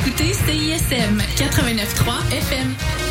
écoutez CISM 89.3 FM.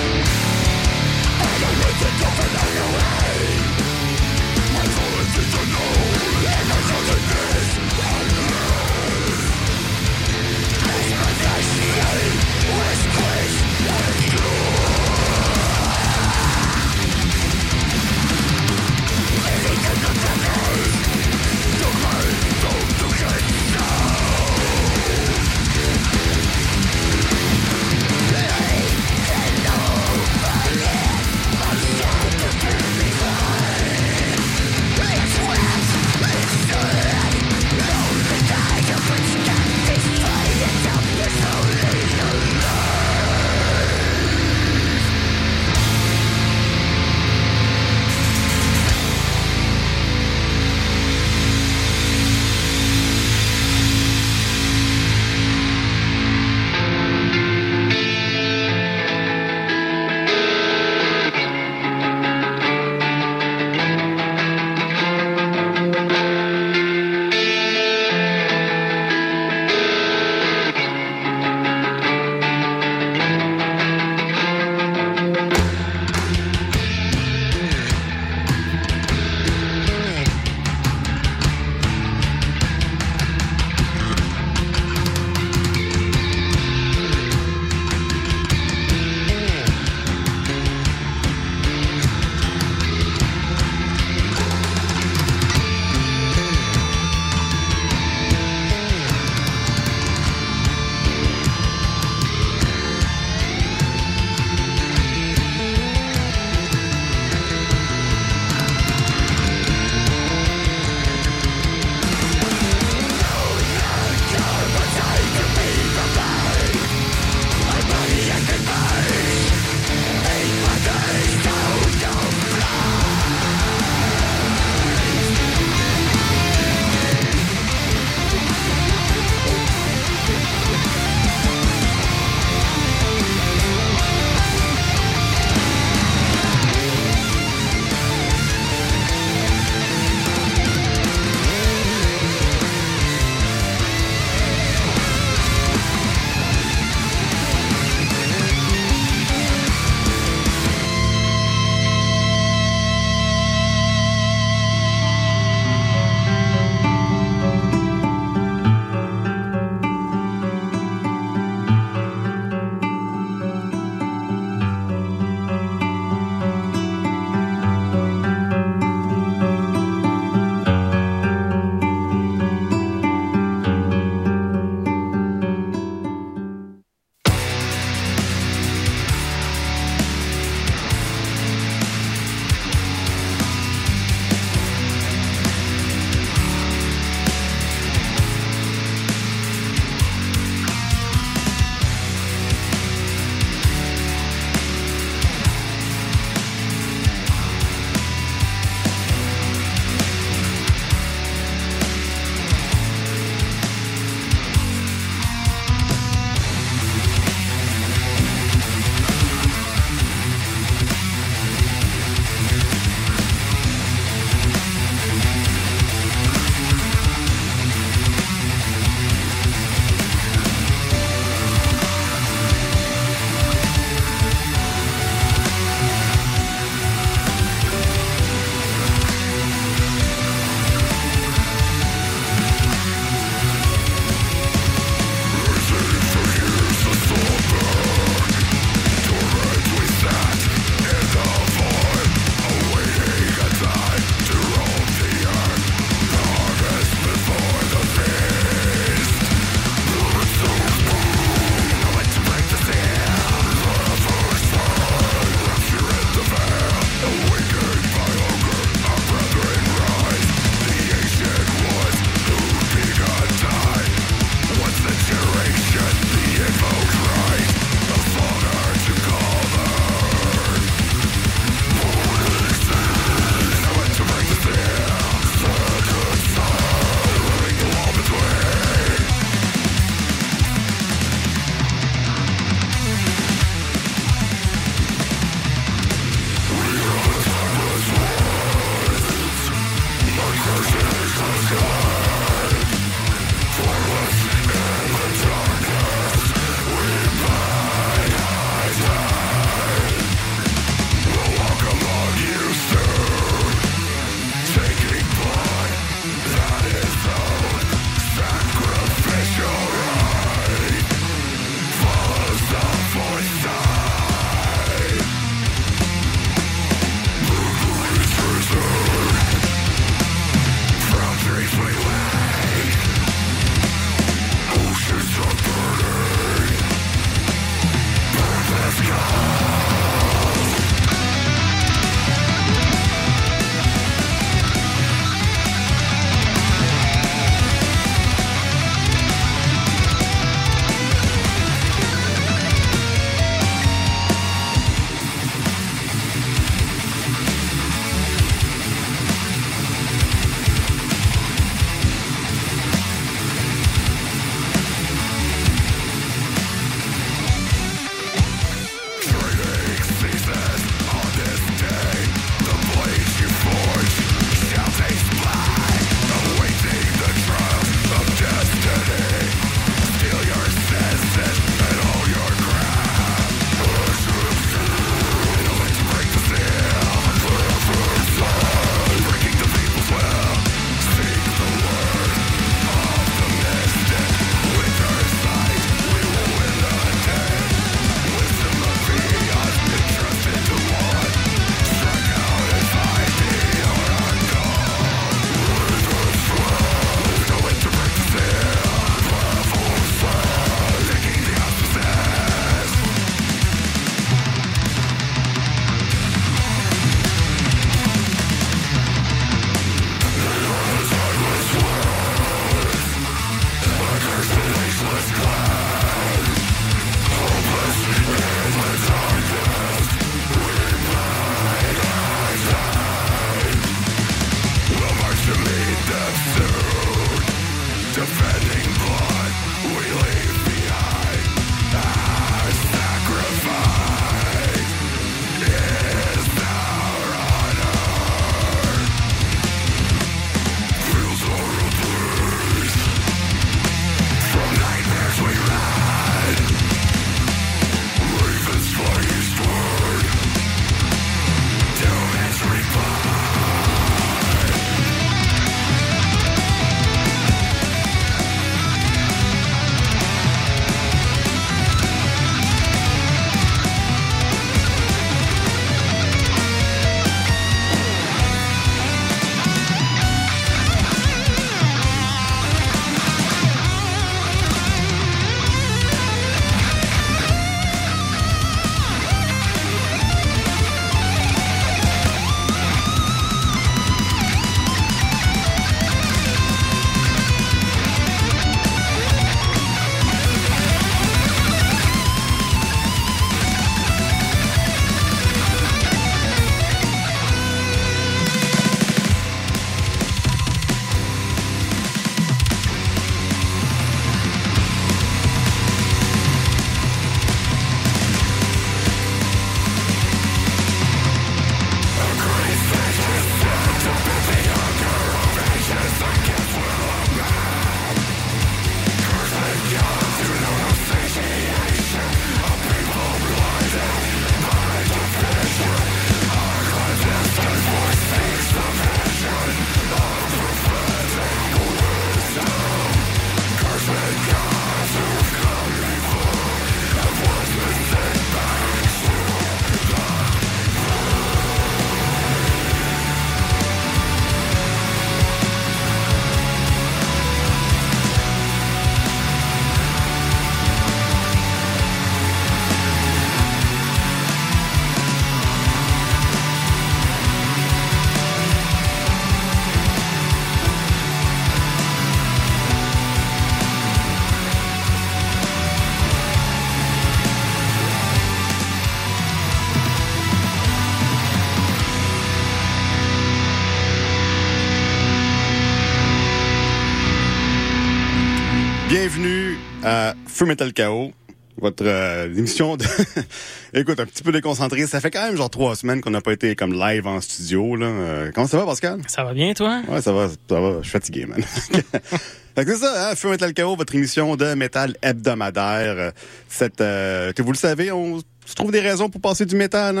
Feu Metal Chaos, votre euh, émission de... Écoute, un petit peu déconcentré. Ça fait quand même genre trois semaines qu'on n'a pas été comme live en studio. Là. Euh, comment ça va, Pascal? Ça va bien, toi? Ouais, ça va, ça va. Je suis fatigué, man. Fait que c'est ça, hein, Feu Metal Chaos, votre émission de métal hebdomadaire. Euh, Cette, euh, que vous le savez, on se trouve des raisons pour passer du métal, hein,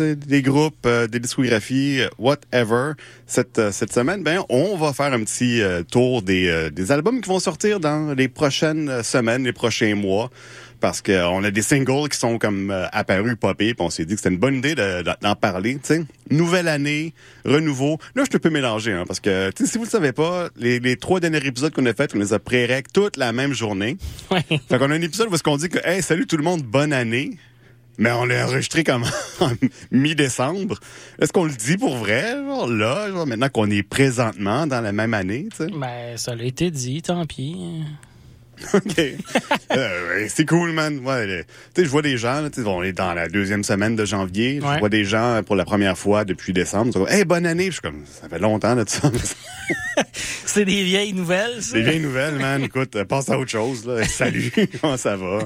euh, des groupes, euh, des discographies, euh, whatever. Cette, cette semaine, ben, on va faire un petit tour des, des albums qui vont sortir dans les prochaines semaines, les prochains mois. Parce qu'on a des singles qui sont comme euh, apparus, popés, puis on s'est dit que c'était une bonne idée de- de- d'en parler. t'sais. Nouvelle année, renouveau. Là, je te peux mélanger, hein, parce que si vous le savez pas, les, les trois derniers épisodes qu'on a fait, on les a pré toute la même journée. Ouais. Fait qu'on a un épisode où est-ce qu'on dit que Hey, salut tout le monde, bonne année. Mais on l'a enregistré comme en mi-décembre. Est-ce qu'on le dit pour vrai, genre là, genre, maintenant qu'on est présentement dans la même année, tu sais? Ben, ça l'a été dit, tant pis. OK. Euh, c'est cool, man. Ouais, tu sais, je vois des gens, là, tu sais, on est dans la deuxième semaine de janvier. Je Ouais. vois des gens pour la première fois depuis décembre. Ils Hey, bonne année. Je suis comme, ça fait longtemps, là, de ça. C'est des vieilles nouvelles, ça? C'est bien nouvelle, man. Écoute, euh, passe à autre chose, là. Salut. Comment ça va?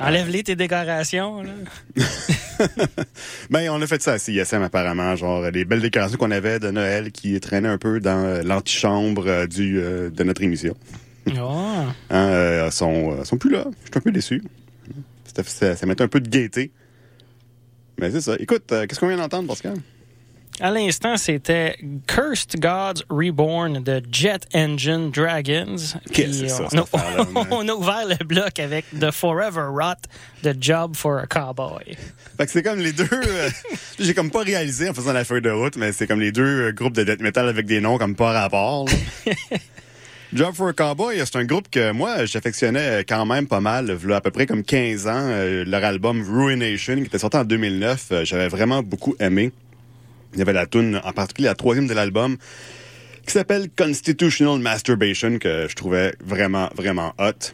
Enlève-les tes décorations, là. Ben, on a fait ça à CISM apparemment, genre des belles décorations qu'on avait de Noël qui traînaient un peu dans euh, l'antichambre euh, du euh, de notre émission. Oh. Hein, euh, sont euh, sont plus là. Je suis un peu déçu. Ça, ça, ça mettait un peu de gaieté. Mais c'est ça. Écoute, euh, qu'est-ce qu'on vient d'entendre, Pascal? À l'instant, c'était Cursed Gods Reborn de Jet Engine Dragons. Qu'est-ce que c'est on, on a ouvert le bloc avec The Forever Rot de Job for a Cowboy. Fait que c'est comme les deux. euh, J'ai comme pas réalisé en faisant la feuille de route, mais c'est comme les deux euh, groupes de death metal avec des noms comme pas rapport. Job for a Cowboy, c'est un groupe que moi, j'affectionnais quand même pas mal, v'là à peu près comme 15 ans. Euh, leur album Ruination, qui était sorti en 2009, euh, j'avais vraiment beaucoup aimé. Il y avait la tune en particulier la troisième de l'album, qui s'appelle Constitutional Masturbation, que je trouvais vraiment, vraiment hot.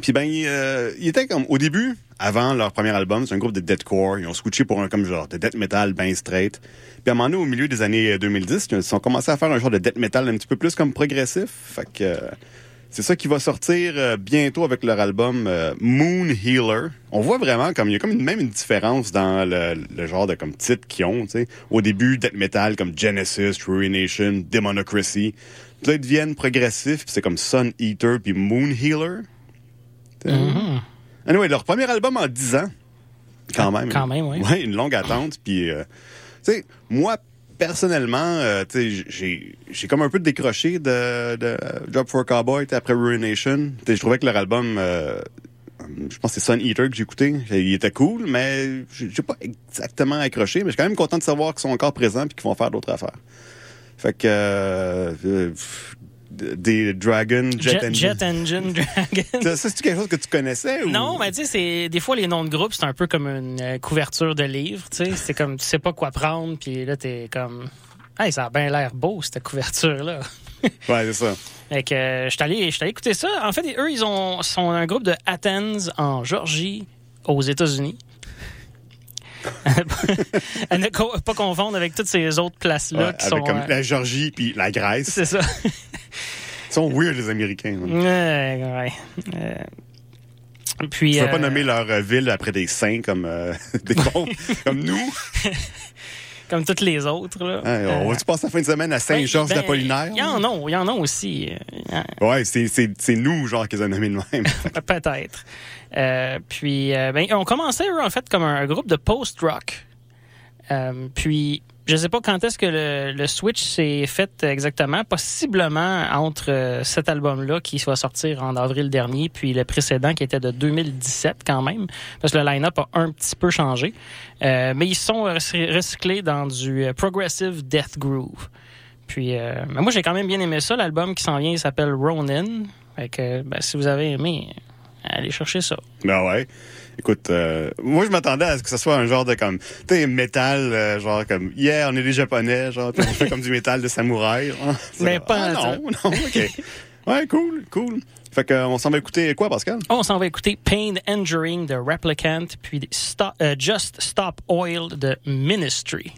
Puis ben, il, euh, était comme au début, avant leur premier album, c'est un groupe de deathcore. Ils ont switché pour un comme genre de death metal ben straight. Puis à un moment donné, au milieu des années 2010, ils ont commencé à faire un genre de death metal un petit peu plus comme progressif. Fait que euh, c'est ça qui va sortir euh, bientôt avec leur album euh, Moon Healer. On voit vraiment comme il y a comme une, même une différence dans le, le genre de comme titre qu'ils ont. tu sais. Au début, death metal comme Genesis, Ruination, Demonocracy. Puis là, ils deviennent progressifs. puis c'est comme Sun Eater puis Moon Healer. Sais. Mhm. Anyway, leur premier album en 10 ans. Quand même. Quand même, oui. Ouais, une longue attente. Puis, euh, tu sais, moi, personnellement, euh, j'ai, comme un peu décroché de, Job for a Cowboy après Ruination. Je trouvais que leur album, euh, je pense que c'est Sun Eater que j'ai écouté. Il était cool, mais j'ai pas exactement accroché. Mais je suis quand même content de savoir qu'ils sont encore présents et qu'ils vont faire d'autres affaires. Fait que, euh, des Dragon, Jet, Jet, Engine. Jet Engine Dragons. Ça, ça, c'est quelque chose que tu connaissais ou? Non, mais tu sais, c'est des fois les noms de groupe, c'est un peu comme une euh, couverture de livre, tu sais, c'est comme tu sais pas quoi prendre, puis là t'es comme, hey, ça a bien l'air beau cette couverture là. Ouais, c'est ça. Fait que euh, je allé, allé écouter ça. En fait, eux, ils ont sont un groupe de Athens en Georgie, aux États-Unis. à ne co- pas confondre avec toutes ces autres places là Ouais, qui avec sont. comme euh, la Georgie puis la Grèce. C'est ça. Ils sont weird, les Américains. hein. Ouais. Euh, puis. Ils ne pas euh, nommer leur euh, ville après des saints comme, euh, des cons, comme nous? Comme toutes les autres là. On Euh, va-tu passer la fin de semaine à Ben, d'Apollinaire? Il y en a, il y en a aussi. euh, Ouais, c'est nous, genre, qu'ils ont nommé de même. Peut-être. Euh, puis, euh, ben, on commençait, eux, en fait, comme un groupe de post-rock. Euh, puis, je sais pas quand est-ce que le, switch s'est fait exactement. Possiblement entre euh, cet album-là qui va sortir en avril dernier, puis le précédent qui était de 2017 quand même, parce que le line-up a un petit peu changé. Mais ils sont recy- recyclés dans du progressive death groove. Puis, ben, moi, j'ai quand même bien aimé ça. L'album qui s'en vient, il s'appelle Ronin. Fait que, ben, si vous avez aimé, allez chercher ça. ben ouais. Écoute, euh, moi, je m'attendais à ce que ce soit un genre de comme, tu sais, métal, euh, genre comme, yeah, on est des Japonais, genre, on fait comme du métal de samouraï. Mais pas ah, non, non, OK. Ouais, cool, cool. Fait que, euh, on s'en va écouter quoi, Pascal? On s'en va écouter Pain Enduring de Replicant, puis Stop- euh, Just Stop Oil de Ministry.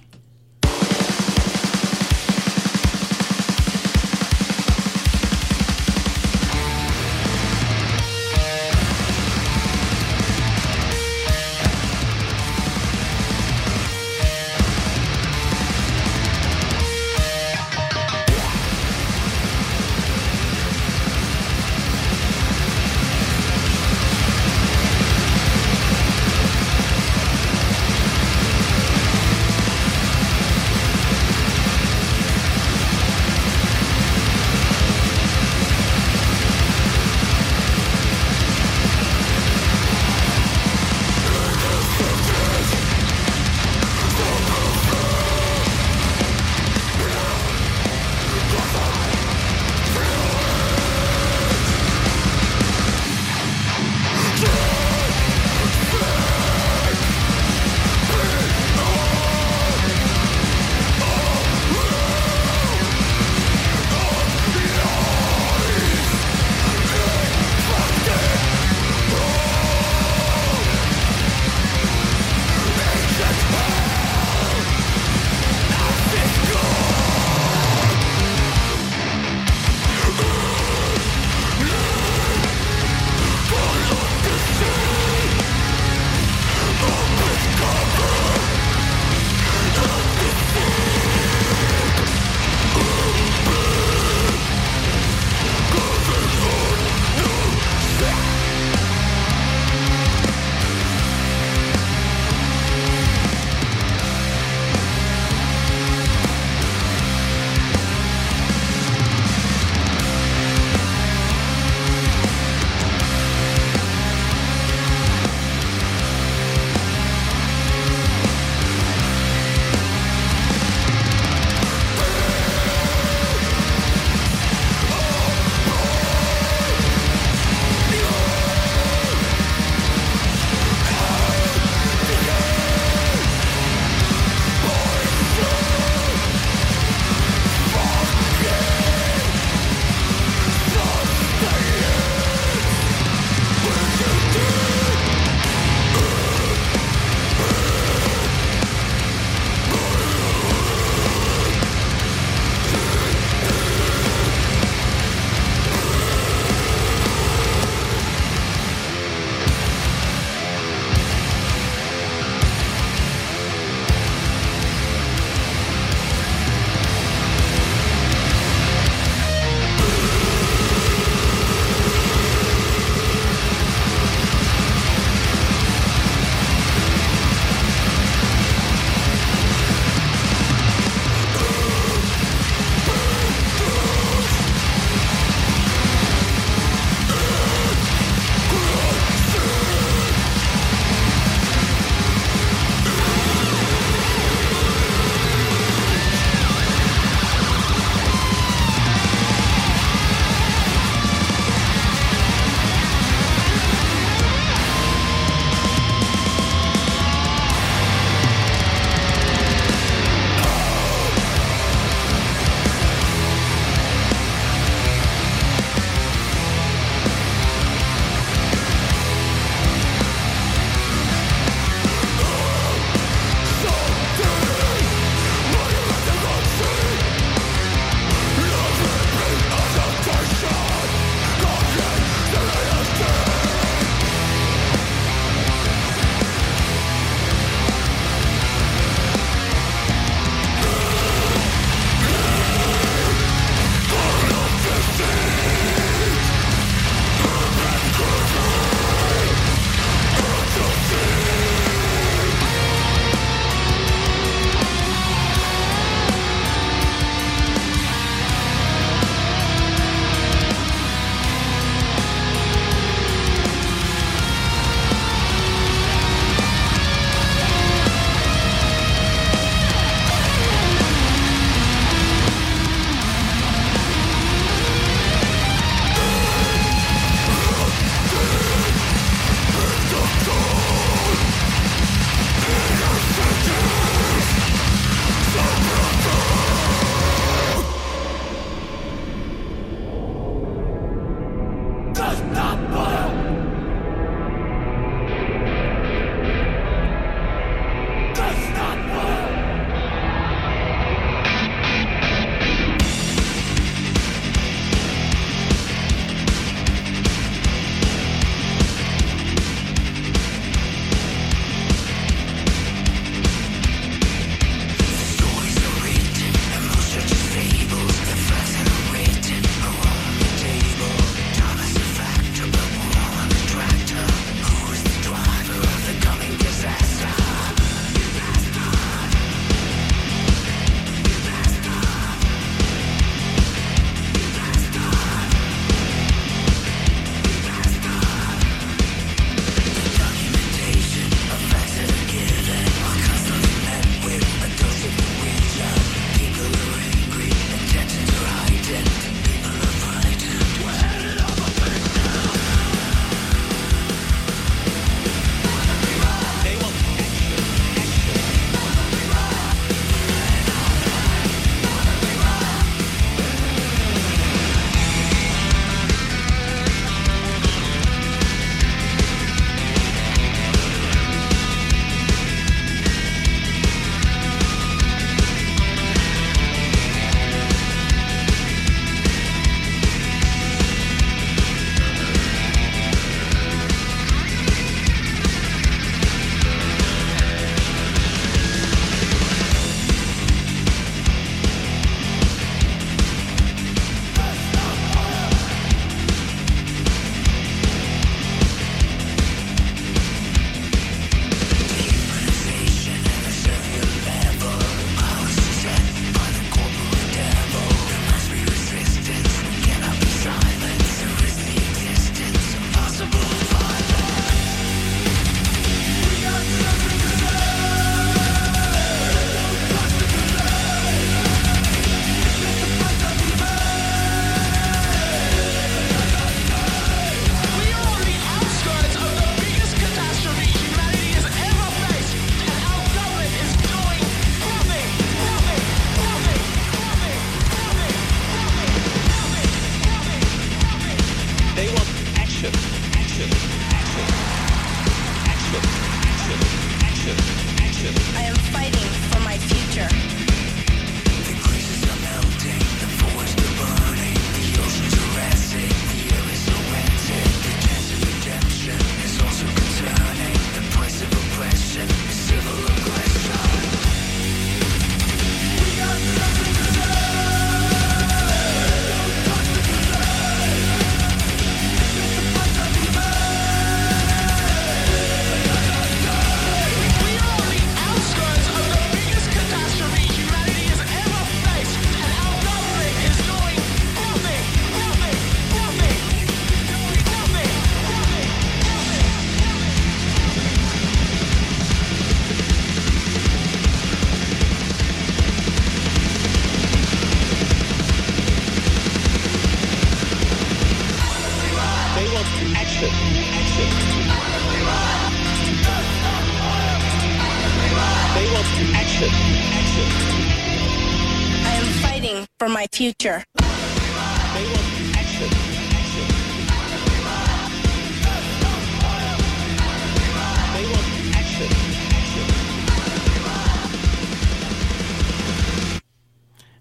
Future.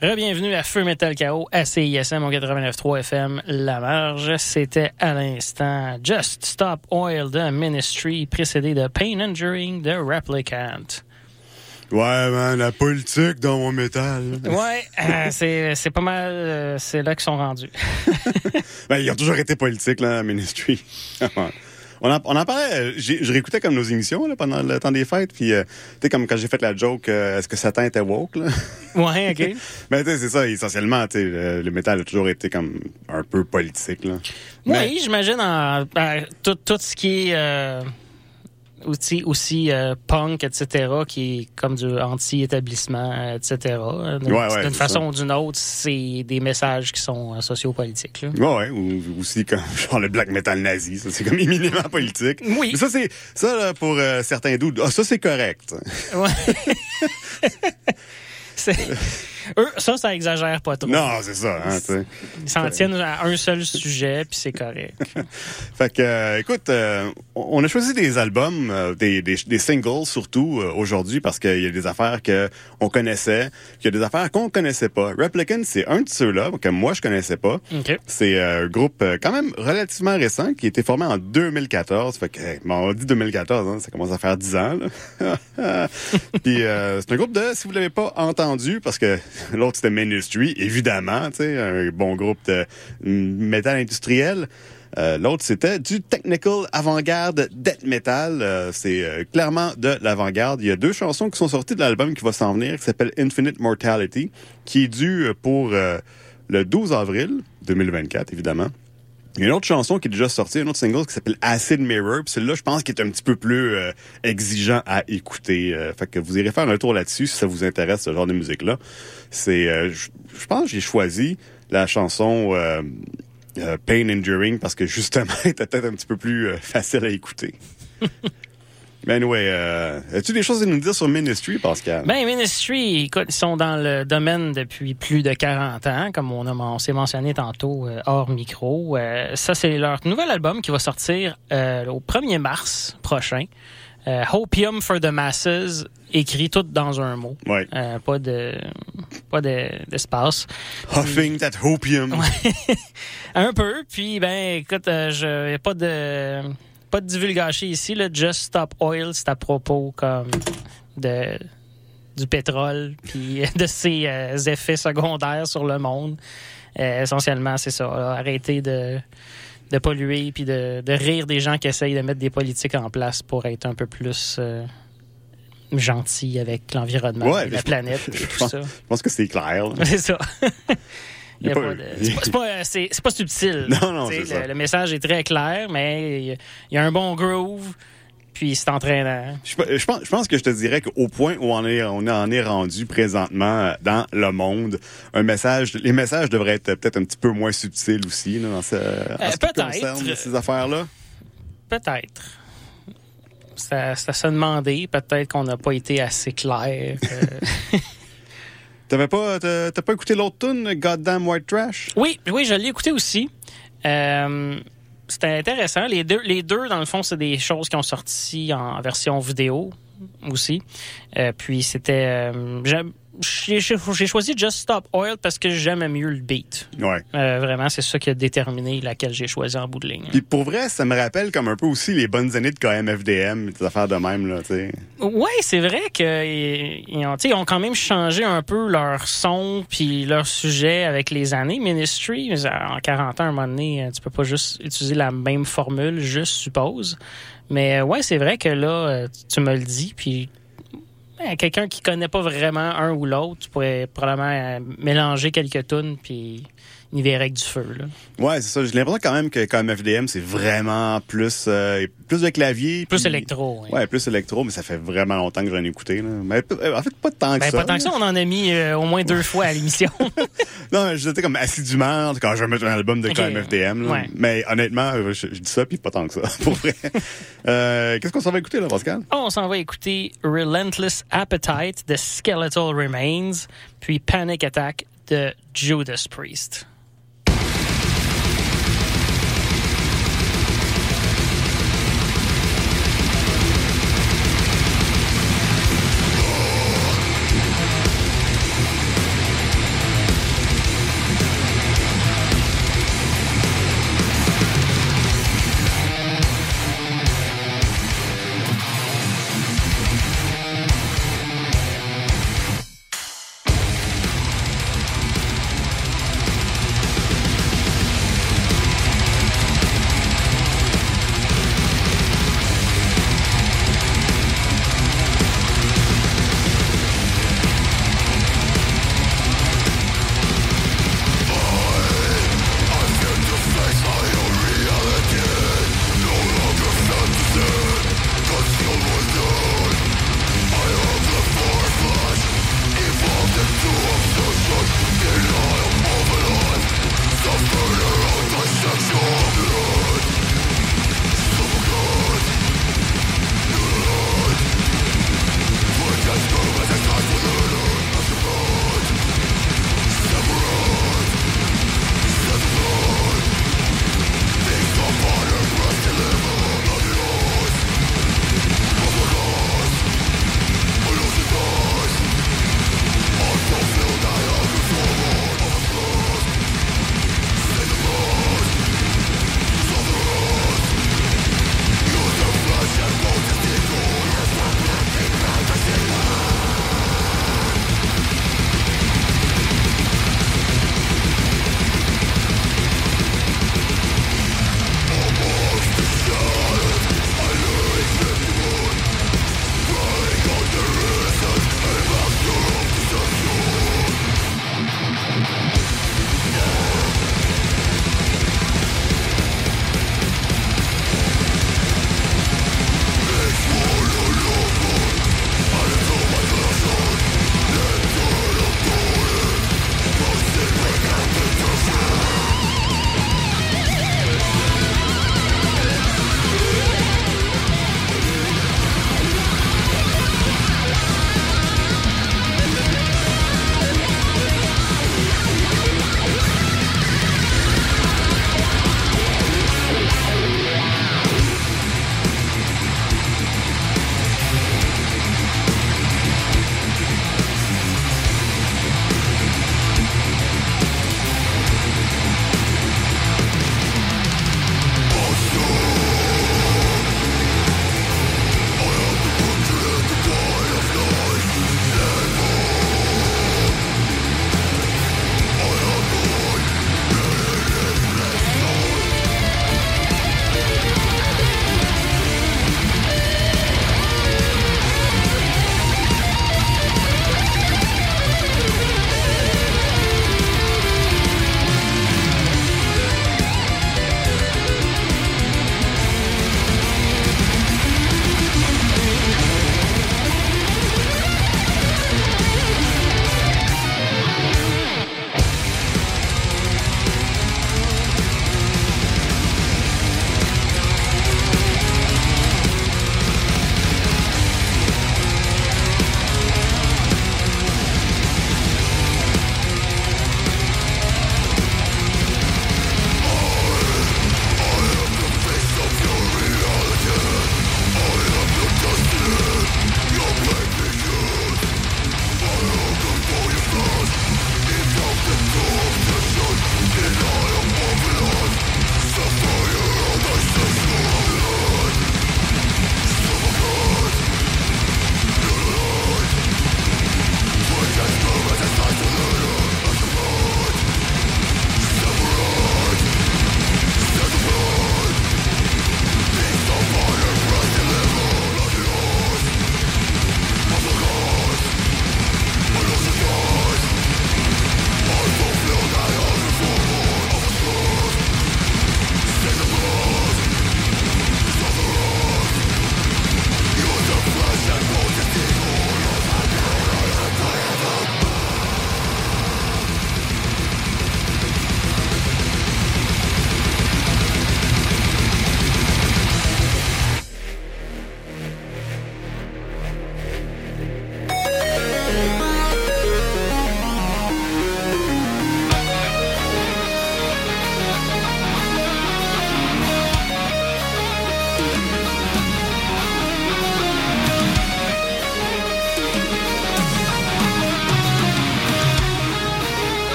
Bienvenue à Feu Metal KO à CISM au 89.3 FM La Marge. C'était à l'instant Just Stop Oil de Ministry, précédé de Pain and During de Replicant. Ouais, man, la politique dans mon métal. Ouais, euh, c'est, c'est pas mal, euh, c'est là qu'ils sont rendus. ben, ils ont toujours été politiques, là, Ministry. On en, on en parlait, j'ai- je réécoutais comme nos émissions là, pendant le temps des fêtes, puis euh, tu sais, comme quand j'ai fait la joke, euh, est-ce que Satan était woke, là? Ouais, OK. Ben, tu sais, c'est ça, essentiellement, tu sais, le, métal a toujours été comme un peu politique, là. Mais- Oui, j'imagine en, ben, tout, tout ce qui est euh, aussi, aussi euh, punk, etc., qui est comme du anti-établissement, euh, etc. D'une Ouais, ouais, façon ou d'une autre, c'est des messages qui sont euh, sociopolitiques. là. Ouais, ouais, ou aussi comme genre le black metal nazi, ça c'est comme éminemment politique. Oui. Mais ça c'est ça là, pour euh, certains doutes. Ah ça c'est correct. Ouais. C'est- Eux, ça, ça exagère pas trop. Non, c'est ça, hein. Ils s'en tiennent à un seul sujet, puis c'est correct. Fait que, euh, écoute, euh, on a choisi des albums, euh, des, des, des singles surtout euh, aujourd'hui parce qu'il y a des affaires que on connaissait, qu'il y a des affaires qu'on connaissait pas. Replicant, c'est un de ceux-là que moi je connaissais pas. OK. C'est euh, un groupe euh, quand même relativement récent qui a été formé en 2014. Fait que, hey, bon, on dit 2014, hein, ça commence à faire 10 ans. là. Puis euh, c'est un groupe de, si vous l'avez pas entendu, parce que l'autre c'était Ministry, évidemment, tu sais, un bon groupe de métal industriel. Euh, L'autre, c'était du technical avant-garde death metal. Euh, c'est euh, clairement de l'avant-garde. Il y a deux chansons qui sont sorties de l'album qui va s'en venir, qui s'appelle Infinite Mortality, qui est euh, pour le 12 avril 2024, évidemment. Il y a une autre chanson qui est déjà sortie, un autre single qui s'appelle Acid Mirror. Puis celle-là, je pense qu'il est un petit peu plus euh, exigeant à écouter. Euh, fait que vous irez faire un tour là-dessus si ça vous intéresse, ce genre de musique-là. C'est, euh, je pense que j'ai choisi la chanson Pain Enduring parce que justement, elle était peut-être un petit peu plus facile à écouter. Mais anyway, euh, as-tu des choses à nous dire sur Ministry, Pascal? Ben, Ministry, écoute, ils sont dans le domaine depuis plus de 40 ans, comme on, a, on s'est mentionné tantôt euh, hors micro. Euh, ça, c'est leur nouvel album qui va sortir euh, au 1er mars prochain. Hopium for the Masses, écrit tout dans un mot. Ouais. Euh, pas de pas de- d'espace. Huffing that hopium. Un peu. Puis, ben, écoute, euh, je y a pas de pas de divulgation ici. Là. Just Stop Oil, c'est à propos comme de du pétrole puis de ses euh, effets secondaires sur le monde. Euh, essentiellement, c'est ça. là. Arrêter de de polluer puis de, de rire des gens qui essayent de mettre des politiques en place pour être un peu plus euh, gentils avec l'environnement Ouais, et la je- planète et tout pense- ça. Je pense que c'est clair. C'est ça. Pas- pas C'est pas, pas, euh, pas subtil. Non, non, le, ça. le message est très clair, mais il y a- il y a un bon groove, puis c'est entraînant. Je, je pense, je pense que je te dirais qu'au point où on, est, on en est rendu présentement euh, dans le monde, un message, les messages devraient être peut-être un petit peu moins subtils aussi là, dans ce, ce qui peut-être. concerne ces affaires-là. Peut-être. Ça, ça se demander. Peut-être qu'on n'a pas été assez clair. euh. T'avais pas, t'as t'as pas écouté l'autre tune, Goddamn White Trash? oui, oui, je l'ai écouté aussi. Euh, C'était intéressant. Les deux, les deux, dans le fond, c'est des choses qui ont sorti en version vidéo aussi. Euh, puis c'était... euh, J'ai choisi Just Stop Oil parce que j'aime mieux le beat. Ouais. Euh, vraiment, c'est ça qui a déterminé laquelle j'ai choisi en bout de ligne. Puis pour vrai, ça me rappelle comme un peu aussi les bonnes années de KMFDM, des affaires de même, là, tu sais. Ouais, c'est vrai qu'ils ils ont, ils ont quand même changé un peu leur son puis leur sujet avec les années. Ministry, mais en 40 ans, à un moment donné, euh, tu peux pas juste utiliser la même formule, je suppose. Mais euh, ouais, c'est vrai que là, euh, tu me le dis, puis ben, quelqu'un qui connaît pas vraiment un ou l'autre, tu pourrais probablement euh, mélanger quelques tunes puis il verrait avec du feu. Là. Ouais, c'est ça. J'ai l'impression quand même que KMFDM, c'est vraiment plus, euh, plus de clavier. Plus puis- électro. oui. Ouais, plus électro, mais ça fait vraiment longtemps que j'en ai écouté. Là. Mais euh, en fait, pas tant que Ben, ça. pas tant que ça, on en a mis euh, au moins deux fois à l'émission. Non, j'étais comme assidûment quand je vais mettre un album de Ok. KMFDM. Là. Ouais. Mais honnêtement, je, je dis ça, puis pas tant que ça, pour vrai. Euh, Qu'est-ce qu'on s'en va écouter, là, Pascal? On s'en va écouter Relentless Appetite de Skeletal Remains, puis Panic Attack de Judas Priest.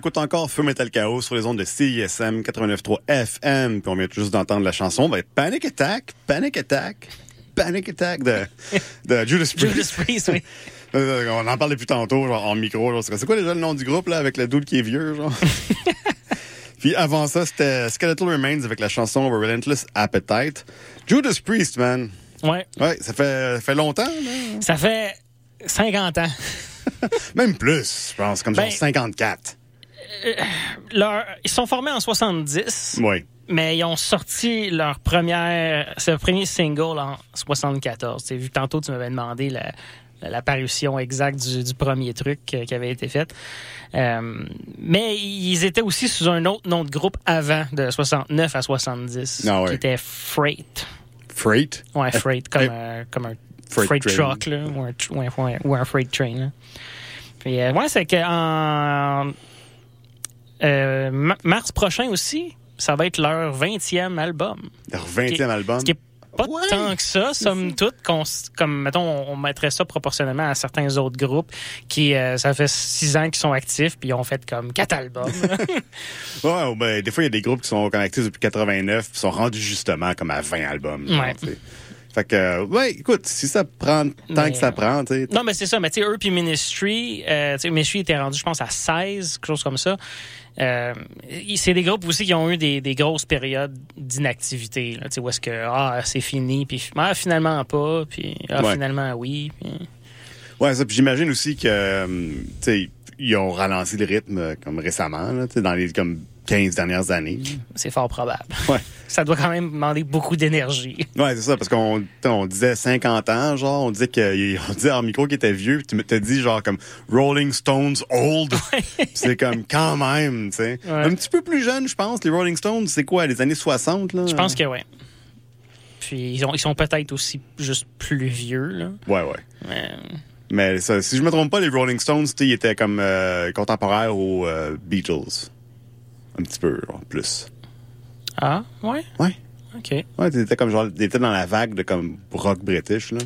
T'écoutes encore Feu Metal Chaos sur les ondes de CISM 89.3 FM, puis on vient juste d'entendre la chanson, ben, Panic Attack, Panic Attack, Panic Attack de, de Judas Priest. Judas Priest, oui. Euh, On en parlait plus tantôt, genre en micro. genre, C'est quoi déjà le nom du groupe, là, avec le doute qui est vieux, genre? Puis avant ça, c'était Skeletal Remains avec la chanson Relentless Appetite. Judas Priest, man. Ouais. Ouais, ça fait, ça fait longtemps, là. Ça fait 50 ans. Même plus, je pense, comme Ben- genre 54. Leur- ils sont formés en 70, Oui. mais ils ont sorti leur première, le premier single en 74. T'sais, vu tantôt tu m'avais demandé la, la parution exacte du, du premier truc euh, qui avait été fait. Euh, mais ils étaient aussi sous un autre nom de groupe avant, de 69 à 70, Ah ouais. qui était Freight. Freight? Ouais, Freight, comme, eh, euh, comme un Freight freight, truck, là, ou, un, ouais, ou un freight train. Là. Puis, euh, ouais, c'est qu'en euh, ma- mars prochain aussi, ça va être leur 20e album. Leur 20e album? Ce qui est pas Ouais. tant que ça, somme toute, comme, mettons, on, mettrait ça proportionnellement à certains autres groupes qui, euh, ça fait six ans qu'ils sont actifs, puis ils ont fait comme quatre albums. Ouais, ben, des fois, il y a des groupes qui sont connectés depuis 89 puis sont rendus justement comme à 20 albums. genre, Ouais. Fait que, euh, ouais, écoute, si ça prend tant Mais, que ça prend, tu sais. Non, mais c'est ça. Mais tu sais, eux puis Ministry, euh, tu sais, Ministry était rendu, je pense, à 16, quelque chose comme ça. Euh, c'est des groupes aussi qui ont eu des, des grosses périodes d'inactivité. où est-ce que, ah, c'est fini, puis ah, finalement pas, puis ah, Ouais. finalement oui. puis- Ouais, ça, puis j'imagine aussi que, euh, tu sais, ils ont ralenti le rythme euh, comme récemment, là, dans les comme 15 dernières années. C'est fort probable. Ouais. Ça doit quand même demander beaucoup d'énergie. Ouais, c'est ça, parce qu'on on disait 50 ans, genre, on disait que, on disait en micro qu'il était vieux, puis tu m'as dit genre comme Rolling Stones old. c'est comme quand même, tu sais. Ouais. Un petit peu plus jeune, je pense, les Rolling Stones, c'est quoi, les années 60, là? Je pense que oui. Puis ils, ont- ils sont peut-être aussi juste plus vieux, là. Ouais, ouais. Mais, Mais ça, si je me trompe pas, les Rolling Stones, tu sais, ils étaient comme euh, contemporains aux euh, Beatles. Un petit peu, genre, plus. ah, ouais? Ouais. OK. Ouais, t'étais comme genre, t'étais dans la vague de comme rock british, là.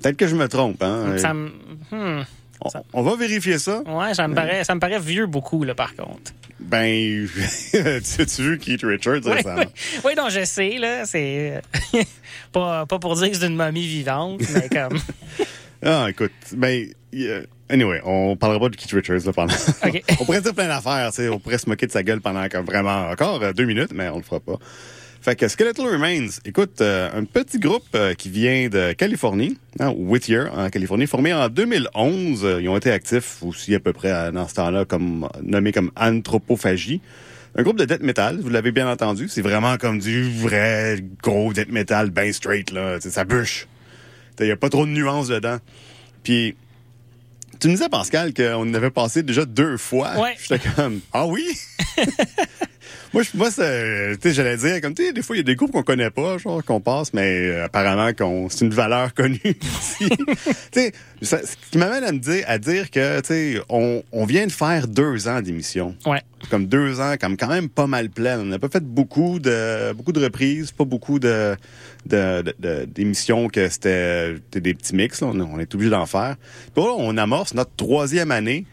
Peut-être que je me trompe, hein. Ça me... hmm. on, on va vérifier ça. Ouais, ça me paraît, ça me paraît vieux beaucoup, là, par contre. Ben, tu as vu Keith Richards Oui, récemment? oui. Oui, non, je sais, là. C'est pas, pas pour dire que c'est une momie vivante, mais comme. Ah, écoute, ben. Anyway, on parlera pas de Keith Richards là, pendant. OK. on pourrait dire plein d'affaires, on pourrait se moquer de sa gueule pendant comme vraiment encore euh, deux minutes, mais on le fera pas. Fait que Skeletal Remains, écoute, euh, un petit groupe euh, qui vient de Californie, hein, Whittier, en Californie, formé en 2011. Euh, ils ont été actifs aussi à peu près à- dans ce temps-là, comme nommé comme Anthropophagie. Un groupe de death metal, vous l'avez bien entendu. C'est vraiment comme du vrai gros death metal, ben straight, là. Ça bûche. Il n'y a pas trop de nuances dedans. Puis, tu me disais, Pascal, qu'on avait passé déjà deux fois. Ouais. J'étais comme, ah oui? moi, je- moi c'est- tu sais, j'allais dire, comme, tu sais, des fois, il y a des groupes qu'on connaît pas, genre, qu'on passe, mais euh, apparemment, qu'on, c'est une valeur connue ici. tu sais, ce qui m'amène à me dire, à dire que, tu sais, on, on vient de faire deux ans d'émission. Ouais. Comme deux ans, comme quand même pas mal pleine. On n'a pas fait beaucoup de beaucoup de reprises, pas beaucoup de de- de- de- d'émissions que c'était c'était des petits mix. là. On, on est obligé d'en faire. Puis là, on amorce notre troisième année.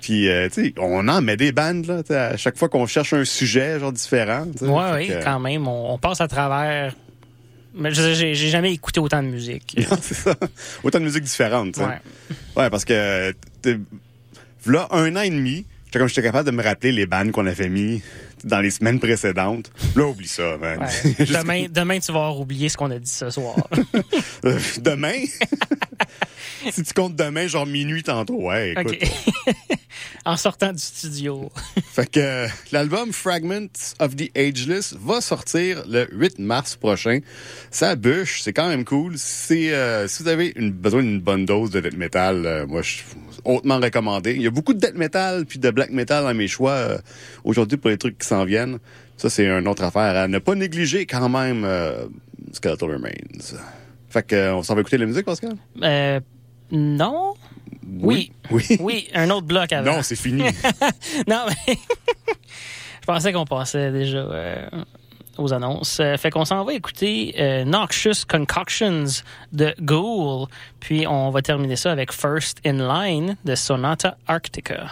Puis, euh, tu sais, on en met des bandes, là, à chaque fois qu'on cherche un sujet, genre, différent. Ouais, oui, que- quand même. On, on passe à travers. Mais je- j'ai jamais écouté autant de musique. c'est ça. Autant de musique différente, tu sais. Ouais. Ouais, parce que, là, un an et demi, comme j'étais capable de me rappeler les bandes qu'on avait mis dans les semaines précédentes. Là, oublie ça, man. Ouais. Demain, demain, tu vas avoir oublié ce qu'on a dit ce soir. Euh, demain? si tu comptes demain, genre minuit tantôt, ouais, écoute. En sortant du studio. Fait que euh, l'album Fragments of the Ageless va sortir le 8 mars prochain. Ça bûche, c'est quand même cool. C'est euh, si vous avez une, besoin d'une bonne dose de death metal, euh, moi je suis hautement recommandé. Il y a beaucoup de death metal puis de black metal dans mes choix euh, aujourd'hui pour les trucs qui s'en viennent. Ça c'est une autre affaire à ne pas négliger quand même euh, Skeletal Remains. Fait que on s'en va écouter la musique Pascal? Euh, non? Oui. Oui. Oui, un autre bloc avant. Non, c'est fini. Non, mais je pensais qu'on passait déjà euh, aux annonces. Euh, fait qu'on s'en va écouter euh, Noxious Concoctions de Ghoul, puis on va terminer ça avec First in Line de Sonata Arctica.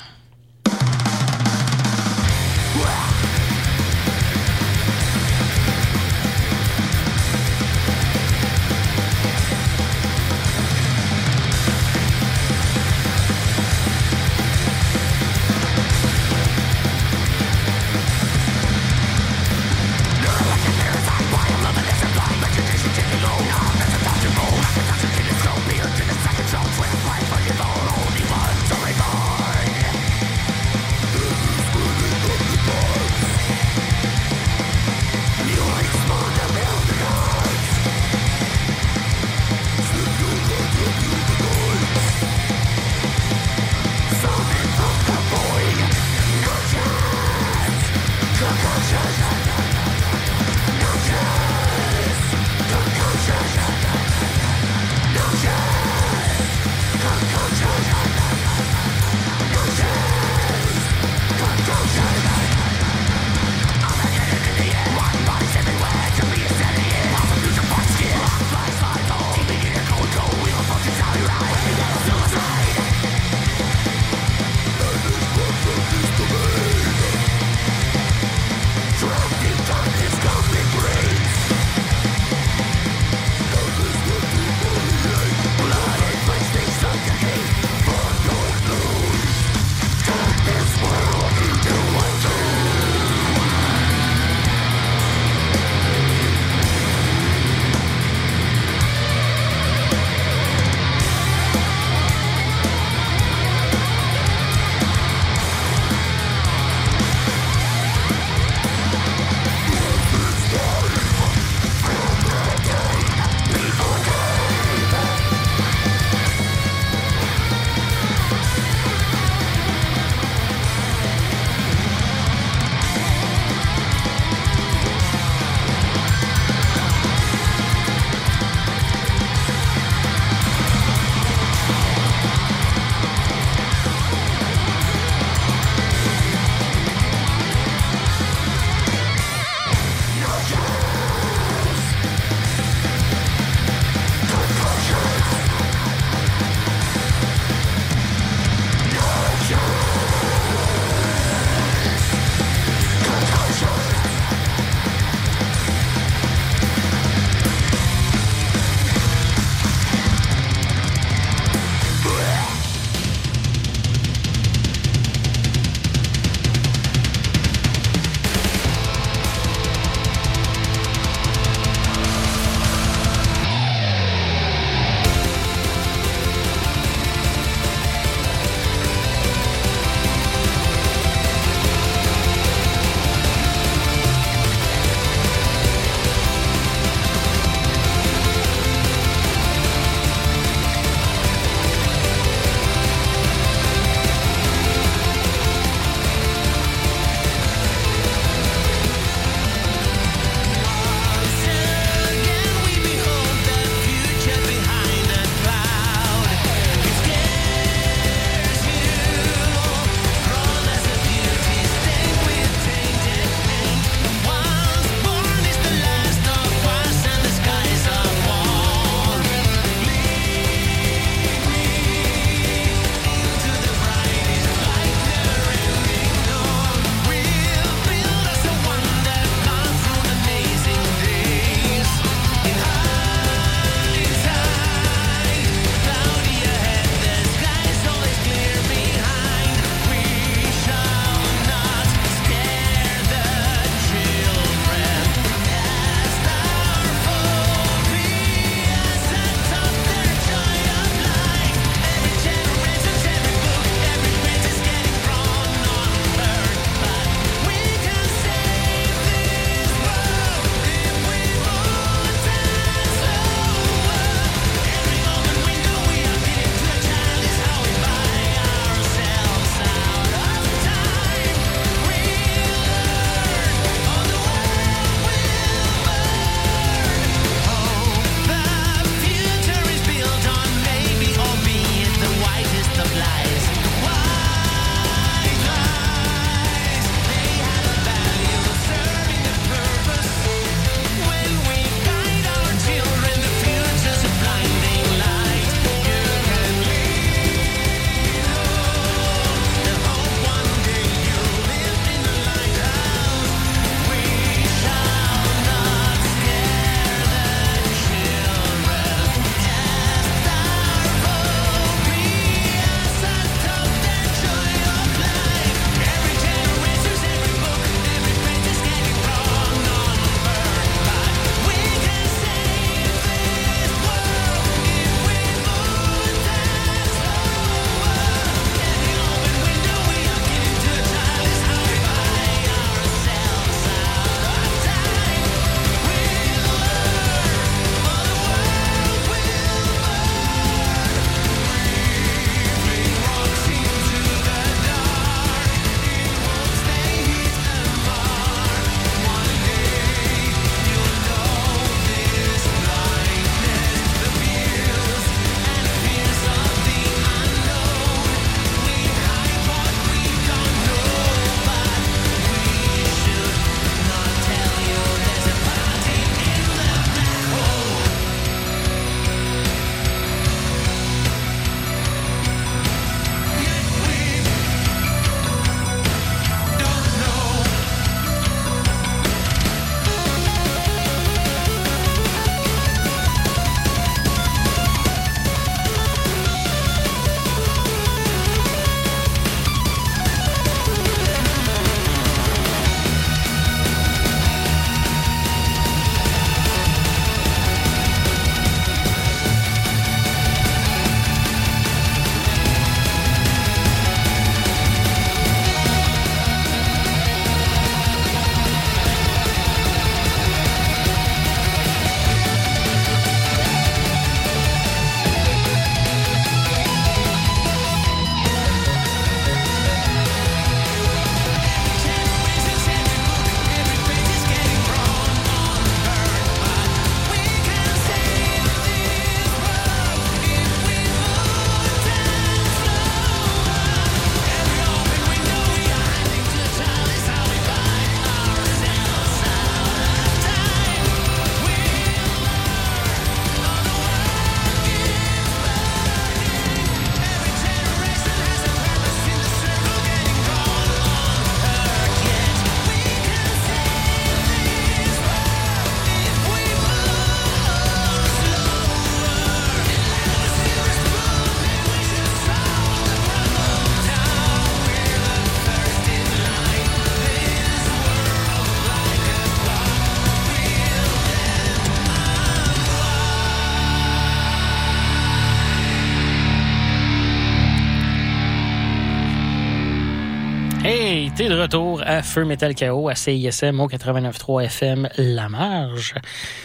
De retour à Feu Metal KO à CISM au 89.3 FM La Marge.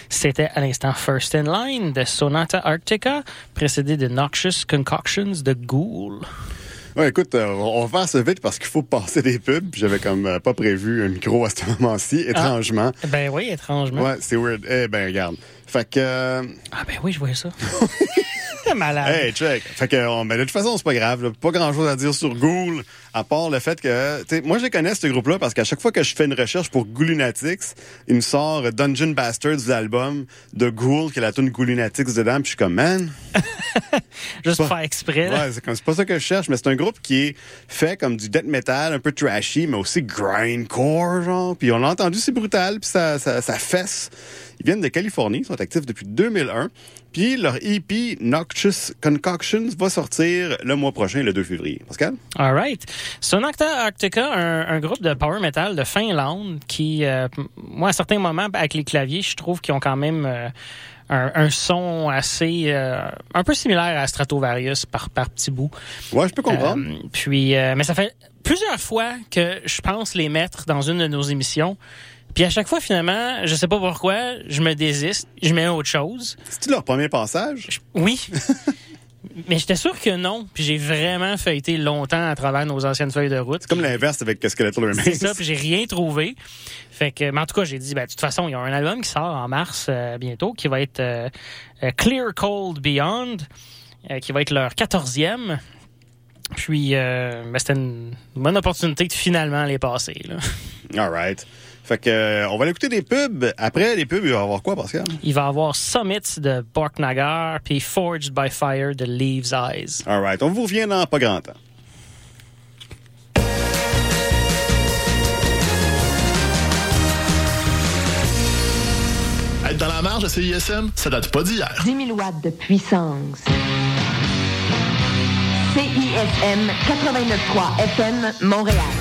C'était à l'instant First in Line de Sonata Arctica, précédé de Noxious Concoctions de Ghoul. Ouais, écoute, euh, on va faire ça vite parce qu'il faut passer des pubs. J'avais comme euh, pas prévu un micro à ce moment-ci, étrangement. Ben oui, étrangement. Ouais, c'est weird. Eh ben, regarde. Fait que... euh, Ah ben oui, je voyais ça. Malade. Hey, check. Fait que, on- ben, de toute façon, c'est pas grave. là. Pas grand chose à dire sur Ghoul, à part le fait que, moi, je connais ce groupe-là parce qu'à chaque fois que je fais une recherche pour Ghoulunatics, il me sort Dungeon Bastards, l'album de Ghoul, qui est la tune Ghoulunatics dedans, puis je suis comme, man. Juste pas- faire exprès. là. Ouais, c'est comme, c'est pas ça que je cherche, mais c'est un groupe qui est fait comme du death metal, un peu trashy, mais aussi grindcore, genre. Puis on l'a entendu, c'est brutal, puis ça, ça, ça fesse. Ils viennent de Californie, ils sont actifs depuis 2001. Puis leur EP Noxious Concoctions va sortir le mois prochain, le 2 février. Pascal? All right. Sonata Arctica, un, un groupe de power metal de Finlande qui, euh, moi, à certains moments, avec les claviers, je trouve qu'ils ont quand même euh, un, un son assez, euh, un peu similaire à Stratovarius par, par petits bouts. Ouais, je peux comprendre. Euh, puis, euh, mais ça fait plusieurs fois que je pense les mettre dans une de nos émissions. Puis à chaque fois, finalement, je sais pas pourquoi, je me désiste, je mets autre chose. C'est-tu leur premier passage? Je- Oui. Mais j'étais sûr que non. Puis j'ai vraiment feuilleté longtemps à travers nos anciennes feuilles de route. C'est comme l'inverse avec Skeletal Remains. C'est ça, puis j'ai rien trouvé. Fait que, mais en tout cas, j'ai dit, ben, de toute façon, il y a un album qui sort en mars euh, bientôt, qui va être euh, euh, Clear Cold Beyond, euh, qui va être leur quatorzième. Puis, euh, ben, c'était une bonne opportunité de finalement les passer. Là. All right. Fait que, euh, on va aller écouter des pubs. Après les pubs, il va y avoir quoi, Pascal? Il va y avoir Summits de Bork Nagar, puis Forged by Fire de Leaves Eyes. All right. On vous revient dans pas grand temps. Être dans la marge de CISM, ça date pas d'hier. 10 000 watts de puissance. CISM 89.3 FM Montréal.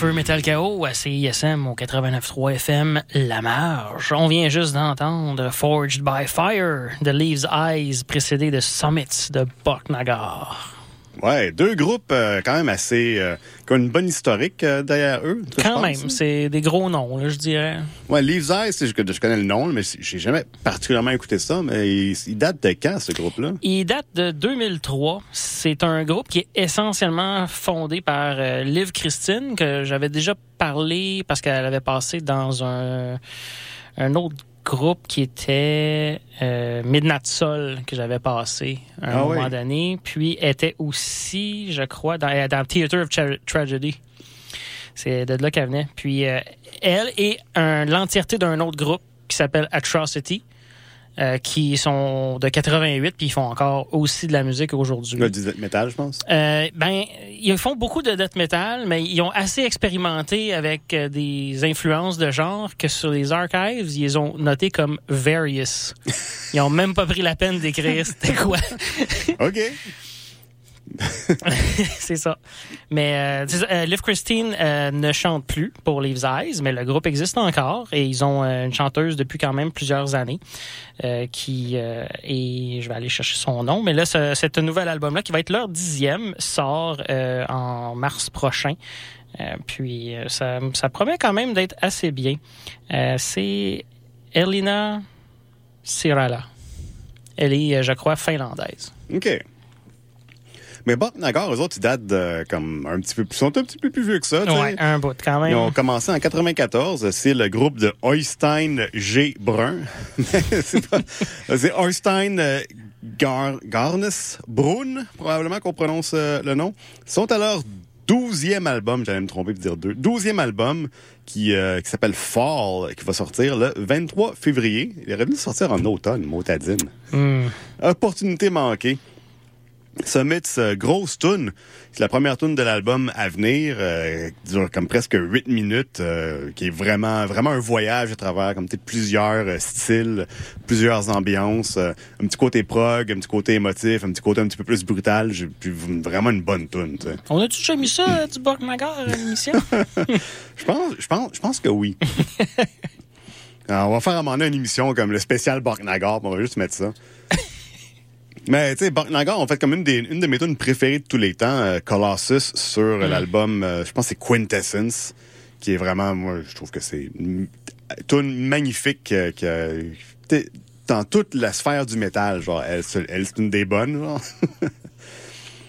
Feu Metal Chaos à CISM au 89.3 FM La Marge. On vient juste d'entendre Forged by Fire de Leaves Eyes précédé de Summits de Boknagar. Ouais, deux groupes euh, quand même assez... euh, qui ont une bonne historique euh, derrière eux. Quand même, hein. c'est des gros noms, là, je dirais. Ouais, Leaves Eyes, je, je connais le nom, mais j'ai jamais particulièrement écouté ça, mais il, il date de quand, ce groupe-là? Il date de 2003. C'est un groupe qui est essentiellement fondé par Liv Christine, que j'avais déjà parlé parce qu'elle avait passé dans un, un autre groupe qui était euh, Midnight Soul, que j'avais passé à un Ah moment oui. donné. Puis était aussi, je crois, dans, euh, dans Theater of Tra- Tragedy. C'est de là qu'elle venait. Puis euh, elle et l'entièreté d'un autre groupe qui s'appelle Atrocity, euh, qui sont de 88, puis ils font encore aussi de la musique aujourd'hui. Du death metal, je pense. Euh, ben, ils font beaucoup de death metal, mais ils ont assez expérimenté avec euh, des influences de genre que sur les archives, ils les ont notés comme various. Ils ont même pas pris la peine d'écrire c'était quoi. OK. c'est ça. Mais euh, euh, Liv Christine euh, ne chante plus pour Leaves Eyes, mais le groupe existe encore et ils ont une chanteuse depuis quand même plusieurs années qui et je vais aller chercher son nom. Mais là, ce, cet nouvel album-là qui va être leur dixième sort en mars prochain. Puis ça, ça promet quand même d'être assez bien. C'est Elina Sirala. Elle est, je crois, finlandaise. OK. Mais Bach Nagar, eux autres, ils datent de, comme un petit peu plus, sont un petit peu plus vieux que ça. Ouais, un bout quand même. Ils ont commencé en 94. C'est le groupe de Oystein G. Brun. C'est Oystein euh, Gar, Garnes Brun, probablement qu'on prononce euh, le nom. Ils sont à leur douzième album, j'allais me tromper pour dire deux. Douzième album qui, euh, qui s'appelle Fall, qui va sortir le 23 février. Il aurait dû sortir en automne, motadine. Hmm. Opportunité manquée. Summits, grosse tune. C'est la première tune de l'album à venir, euh, qui dure comme presque 8 minutes, euh, qui est vraiment vraiment un voyage à travers comme peut-être plusieurs euh, styles, plusieurs ambiances, un petit côté prog, un petit côté émotif, un petit côté un petit peu plus brutal, j'ai puis vraiment une bonne tune. On a-tu déjà mis ça, du Buck Nagar à l'émission? Je pense je pense je pense que oui. Alors, on va faire à un moment donné une émission comme le spécial Barknagar, on va juste mettre ça. Mais tu sais, Barknagar ont fait comme une, des, une de mes tunes préférées de tous les temps, euh, Colossus, sur euh, l'album, euh, je pense que c'est Quintessence, qui est vraiment, moi, je trouve que c'est une tune magnifique que, dans toute la sphère du métal, genre, elle, c'est- elle c'est une des bonnes, genre.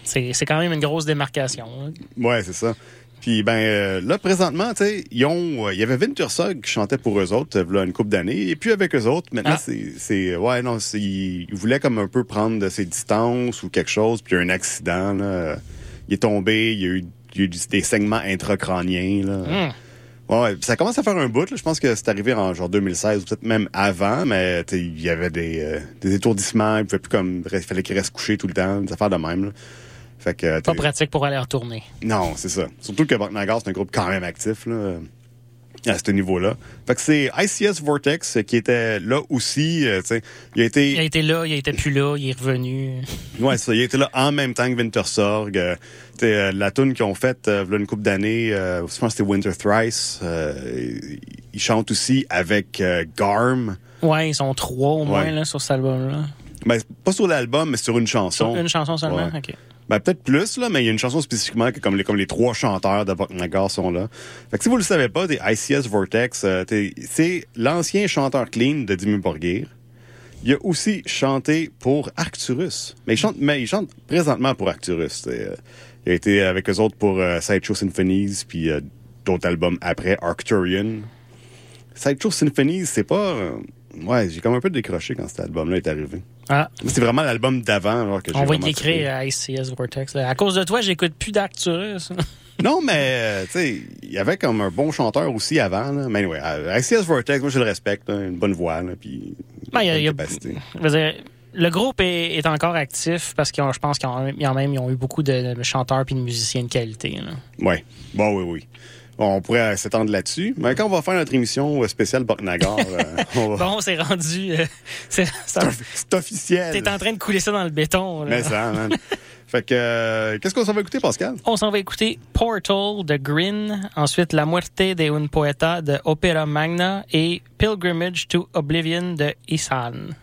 C'est c'est quand même une grosse démarcation. hein. Ouais, c'est ça. Puis ben euh, là présentement, tu sais, ils ont euh, il y avait Wintersog qui chantait pour eux autres euh, v'là une couple d'années et puis avec eux autres, maintenant Ah. c'est c'est ouais non, c'est ils voulaient comme un peu prendre de ses distances ou quelque chose, puis il y a eu un accident là, euh, il est tombé, il y a eu il y a eu des saignements intracrâniens là. Hmm. Ouais, ça commence à faire un bout. Là. Je pense que c'est arrivé en genre 2016 ou peut-être même avant, mais tu sais, il y avait des, euh, des étourdissements. Il pouvait plus comme, il fallait qu'il reste couché tout le temps, des affaires de même. Là. Fait que, Pas pratique pour aller retourner. non, c'est ça. Surtout que Nagar, c'est un groupe quand même actif là, à ce niveau-là. Fait que c'est ICS Vortex euh, qui était là aussi. euh, il a été, Il a été là, il a été plus là, il est revenu. ouais, ça, il a été là en même temps que Wintersorg. Euh, euh, la tune qu'ils ont faite euh, une couple d'années, je pense que c'était Winter Thrice. Ils- chantent aussi avec Garm. Ouais, ils sont trois au moins Ouais. là, sur cet album-là. Ben, pas sur l'album, mais sur une chanson. Sur une chanson seulement? Ouais. OK. Ben, peut-être plus, là, mais il y a une chanson spécifiquement que comme les, trois chanteurs de Nagar sont là. Fait que si vous le savez pas, des ICS Vortex, euh, c'est l'ancien chanteur clean de Dimmu Borgir. Il a aussi chanté pour Arcturus. Mais il chante, présentement pour Arcturus. euh, il a été avec eux autres pour euh, Sideshow Symphonies, puis euh, d'autres albums après, Arcturian. Sideshow Symphonies, c'est pas... ouais, j'ai comme un peu décroché quand cet album-là est arrivé. Ah, C'est vraiment l'album d'avant alors que on va y écrire à ICS Vortex. là. À cause de toi, j'écoute plus d'Arcturus. Non, mais, euh, tu sais, il y avait comme un bon chanteur aussi avant, là. Mais anyway, ICS Vortex, moi, je le respecte, là, une bonne voix, puis Ben, y a- le groupe est, est encore actif parce ont, je pense qu'ils ont, ils ont même ils ont eu beaucoup de, de chanteurs puis de musiciens de qualité. Ouais. Bon, oui, oui. On pourrait s'étendre là-dessus. Mais quand on va faire notre émission euh, spéciale Borknagar, euh, on va... Bon, c'est rendu. Euh, c'est officiel. T'es en train de couler ça dans le béton. Mais ça, man. Fait que, qu'est-ce qu'on s'en va écouter, Pascal? On s'en va écouter Portal de Green, ensuite La Muerte de un Poeta de Opera Magna et Pilgrimage to Oblivion de Isan.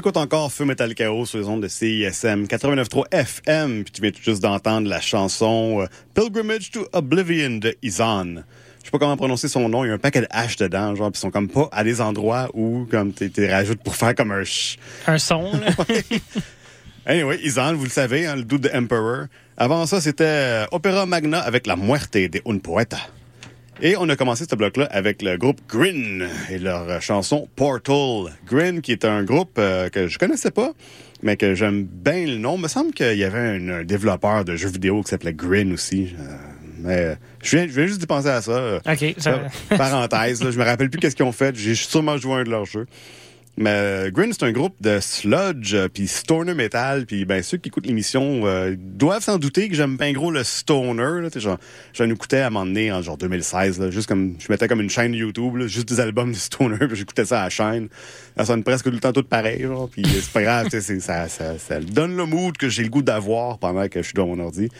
T'écoutes encore Feu Metal Chaos sur les ondes de CISM 89.3 FM, puis tu viens tout juste d'entendre la chanson euh, Pilgrimage to Oblivion de Izan. Je sais pas comment prononcer son nom, il y a un paquet de H dedans, genre, puis ils sont comme pas à des endroits où, comme, t'es t'es rajoutes pour faire comme un ch... Un son, là. Anyway, Izan, vous le savez, hein, le doute de Emperor. Avant ça, c'était euh, Opera Magna avec La Muerte de Un Poeta. Et on a commencé ce bloc-là avec le groupe Grin et leur chanson Portal. Grin, qui est un groupe euh, que je connaissais pas, mais que j'aime bien le nom. Il me semble qu'il y avait un, un développeur de jeux vidéo qui s'appelait Grin aussi. Euh, mais je viens, je viens juste d'y penser à ça. OK. Ça... parenthèse, là, je me rappelle plus qu'est-ce qu'ils ont fait. J'ai sûrement joué à un de leurs jeux. Mais euh, Grin, c'est un groupe de sludge, euh, puis stoner metal, puis ben ceux qui écoutent l'émission euh, doivent s'en douter que j'aime bien gros le stoner. Là, genre, j'en écoutais à un moment donné en genre 2016, là, juste comme je mettais comme une chaîne YouTube, là, juste des albums de stoner, puis j'écoutais ça à la chaîne. Ça sonne presque tout le temps tout pareil, genre, puis c'est pas grave, ça, ça, ça donne le mood que j'ai le goût d'avoir pendant que je suis dans mon ordi.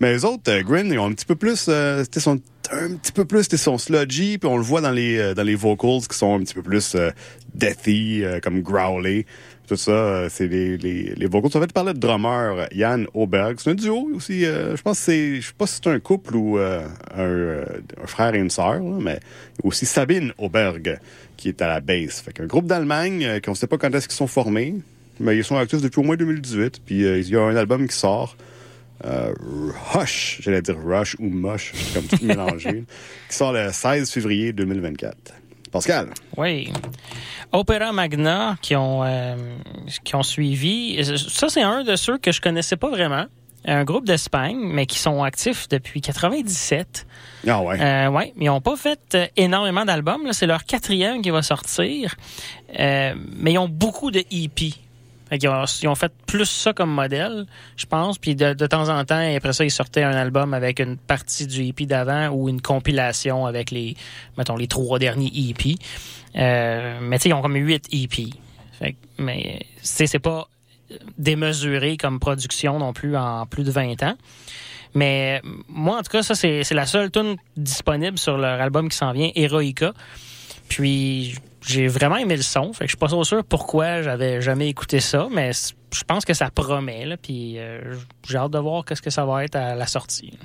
Mais les autres, euh, Grin, ils ont un petit peu plus, euh, son, un petit peu plus, son sludgy, puis on le voit dans les, euh, dans les vocals qui sont un petit peu plus euh, deathy, euh, comme growly. Tout ça, c'est les, les, les vocals. Ça fait parler de drummer Yann Auberg. C'est un duo aussi. je pense que c'est, je sais pas si c'est un couple ou un, un frère et une sœur, là, mais aussi Sabine Auberg qui est à la base. Fait qu'un groupe d'Allemagne qu'on sait pas quand est-ce qu'ils sont formés, mais ils sont actifs depuis au moins 2018. Puis il y a un album qui sort. Euh, Hush, j'allais dire Rush ou Mush, c'est comme tout mélangé, qui sort le 16 février 2024. Pascal. Oui. Opera Magna qui ont, euh, qui ont suivi. Ça, c'est un de ceux que je connaissais pas vraiment. Un groupe d'Espagne, mais qui sont actifs depuis 97. Ah ouais. Euh, ouais, mais ils n'ont pas fait euh, énormément d'albums. C'est leur quatrième qui va sortir. Euh, mais ils ont beaucoup de EP. Fait qu'ils ont, ils ont fait plus ça comme modèle, je pense. Puis de, de temps en temps, après ça, ils sortaient un album avec une partie du EP d'avant ou une compilation avec les, mettons, les trois derniers EP. Euh, mais tu sais, ils ont comme huit EP. Fait que- mais c'est pas démesuré comme production non plus en plus de 20 ans. Mais moi, en tout cas, ça, c'est c'est la seule tune disponible sur leur album qui s'en vient, Heroica. Puis j'ai vraiment aimé le son. Fait que je suis pas trop sûr pourquoi j'avais jamais écouté ça, mais je pense que ça promet. Là, puis euh, j'ai hâte de voir qu'est-ce que ça va être à la sortie.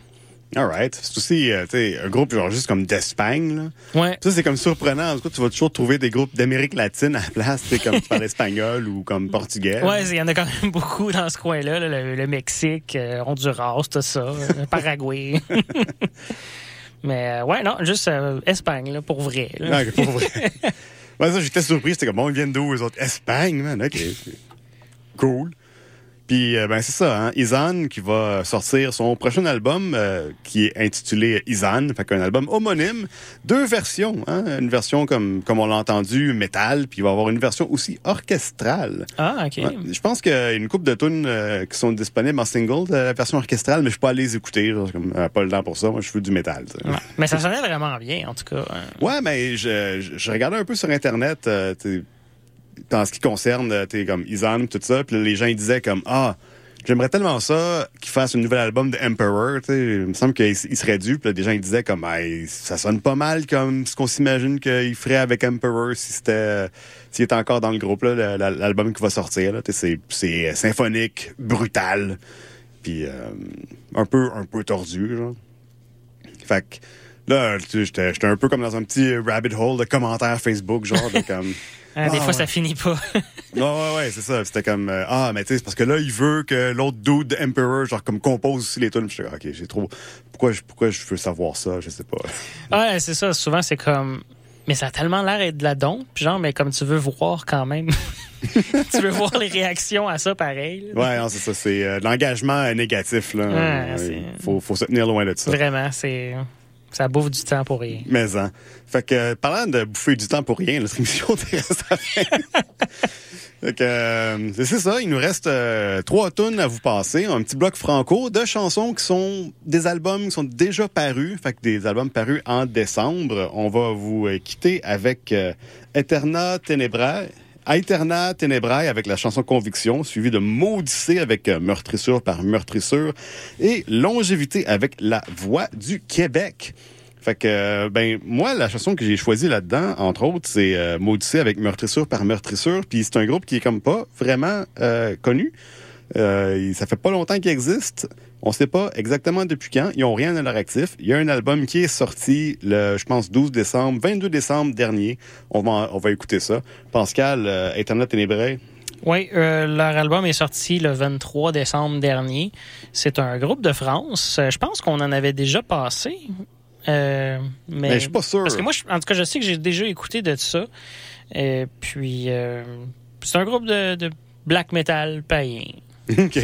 All right. C'est aussi euh, un groupe genre juste comme d'Espagne. Ouais. Ça, c'est comme surprenant. En tout cas, tu vas toujours trouver des groupes d'Amérique latine à la place, comme tu parles espagnol ou comme portugais. Ouais, il y en a quand même beaucoup dans ce coin-là, là, le, le Mexique, euh, Honduras, tout ça, Paraguay. Mais euh, ouais, non, juste euh, Espagne, là, pour vrai. là. Pour vrai. Ouais, ça, j'étais surpris. C'était comme, bon, ils viennent d'où, les autres? Espagne, man. OK. Cool. Puis, euh, ben, c'est ça, hein. Izan qui va sortir son prochain album euh, qui est intitulé Izan, fait qu'un album homonyme. Deux versions, hein. Une version comme, comme on l'a entendu, métal, puis il va y avoir une version aussi orchestrale. Ah, OK. Ouais. Je pense qu'il y a une couple de tunes euh, qui sont disponibles en single, de la version orchestrale, mais je peux pas les écouter. comme, pas le temps pour ça. Moi, je veux du métal. Ouais. Mais ça sonnait vraiment bien, en tout cas. hein. Ouais, mais je, je, je regardais un peu sur Internet dans ce qui concerne euh, t'sais, comme Izan tout ça, puis les gens ils disaient comme ah j'aimerais tellement ça qu'ils fassent un nouvel album de Emperor, tu sais, il me semble qu'il il serait dû, puis des gens ils disaient comme ça sonne pas mal comme ce qu'on s'imagine qu'il ferait avec Emperor si c'était euh, s'il était encore dans le groupe là, l'album qui va sortir là, t'sais, c'est c'est symphonique, brutal, puis euh, un peu un peu tordu genre. Fait que là, tu sais, j'étais un peu comme dans un petit rabbit hole de commentaires Facebook, genre, de comme. Des Ah, fois, ouais. ça finit pas. Ouais, ouais, ouais, c'est ça. C'était comme. euh, ah, mais tu sais, c'est parce que là, il veut que l'autre dude de Emperor, genre, comme compose aussi les tunes. J'étais, ok, j'ai trop. Pourquoi je, pourquoi je veux savoir ça? Je sais pas. ouais, c'est ça. Souvent, c'est comme. Mais ça a tellement l'air d'être de la don. Puis genre, mais comme tu veux voir quand même. tu veux voir les réactions à ça pareil. là. Ouais, non, c'est ça. C'est euh, l'engagement euh, négatif, là. Ouais, Euh, c'est- faut, faut se tenir loin de ça. Vraiment, c'est. Ça bouffe du temps pour rien. Mais hein. Fait que, parlant de bouffer du temps pour rien, notre émission reste fait que, euh, c'est ça, il nous reste euh, trois tonnes à vous passer. Un petit bloc franco de chansons qui sont des albums qui sont déjà parus. Fait que des albums parus en décembre. On va vous euh, quitter avec Eterna Tenebrae. Aeterna Tenebrae avec la chanson Conviction, suivi de Maudissé avec euh, Meurtrissure par Meurtrissure et Longévité avec La Voix du Québec. Fait que, euh, ben, moi, la chanson que j'ai choisie là-dedans, entre autres, c'est euh, avec Meurtrissure par Meurtrissure. Puis c'est un groupe qui est comme pas vraiment euh, connu. Euh, ça fait pas longtemps qu'il existe. On sait pas exactement depuis quand. Ils ont rien à leur actif. Il y a un album qui est sorti le, je pense, 12 décembre, 22 décembre dernier. On va, on va écouter ça. Pascal, euh, Internet Ténébré. Oui, euh, leur album est sorti le 23 décembre dernier. C'est un groupe de France. Euh, Je pense qu'on en avait déjà passé. Euh, mais Mais je suis pas sûr. Parce que moi, je- en tout cas, je sais que j'ai déjà écouté de ça. Euh, puis, euh, c'est un groupe de, de black metal païen. OK.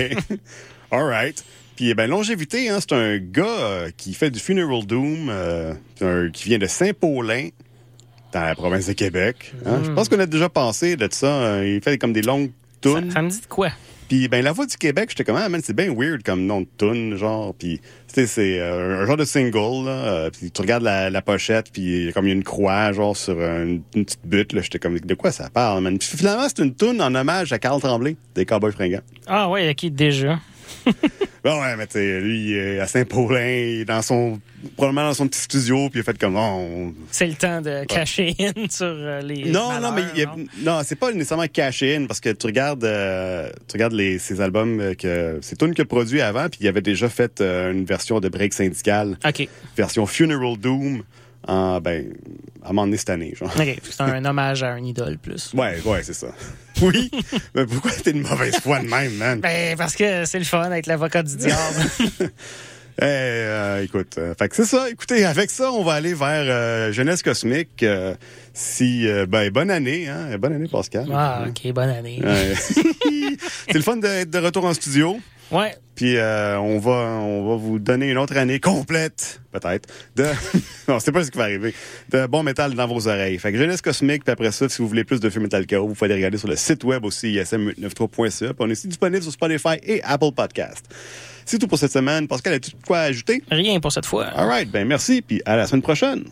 All right. Puis, ben, longévité, hein, c'est un gars euh, qui fait du Funeral Doom, euh, un- qui vient de Saint-Paulin, dans la province de Québec. hein. Je pense qu'on a déjà pensé de ça. euh, il fait comme des longues tunes. ça me dit de quoi? Puis, ben, la voix du Québec, j'étais comme, ah, man, c'est bien weird comme nom de tune, genre. Puis, tu sais, c'est euh, un genre de single, là. puis, tu regardes la, la pochette, puis comme il y a une croix, genre, sur une, une petite butte, là. J'étais comme, de quoi ça parle, man? Puis, finalement, c'est une tune en hommage à Carl Tremblay, des Cowboys fringants. Ah ouais, ok, déjà? Ben ouais, mais tu sais, lui, il est à Saint-Paulin, il est dans son, probablement dans son petit studio, puis il a fait comme, oh, on- C'est le temps de cacher in sur euh, les. Non, non, mais non? non, c'est pas nécessairement caché in parce que tu regardes, euh, tu regardes les, ces albums euh, que c'est qui a produit avant, puis il avait déjà fait euh, une version de Break syndical, Ok, version Funeral Doom, en ben, à un moment donné cette année, genre. ok. C'est un hommage à un idole plus. Ouais, ouais, c'est ça. Oui, mais pourquoi t'es une mauvaise foi de même, man? Ben, parce que c'est le fun avec l'avocat du diable. Eh, euh, écoute, euh, fait que c'est ça. Écoutez, avec ça, on va aller vers euh, Jeunesse Cosmique. euh, si, ben, bonne année, hein? Bonne année, Pascal. ah, ok, bonne année. Ouais. c'est le fun d'être de retour en studio. Ouais, Puis euh, on va on va vous donner une autre année complète, peut-être, de non, c'est pas ce qui va arriver, de bon métal dans vos oreilles. Fait que Jeunesse Cosmique, puis après ça, si vous voulez plus de films Metal Chaos, vous pouvez aller regarder sur le site web aussi, ism893.ca. Puis on est aussi disponible sur Spotify et Apple Podcast. C'est tout pour cette semaine. Pascal, as-tu quoi ajouter? rien pour cette fois. All right, ben merci, puis à la semaine prochaine.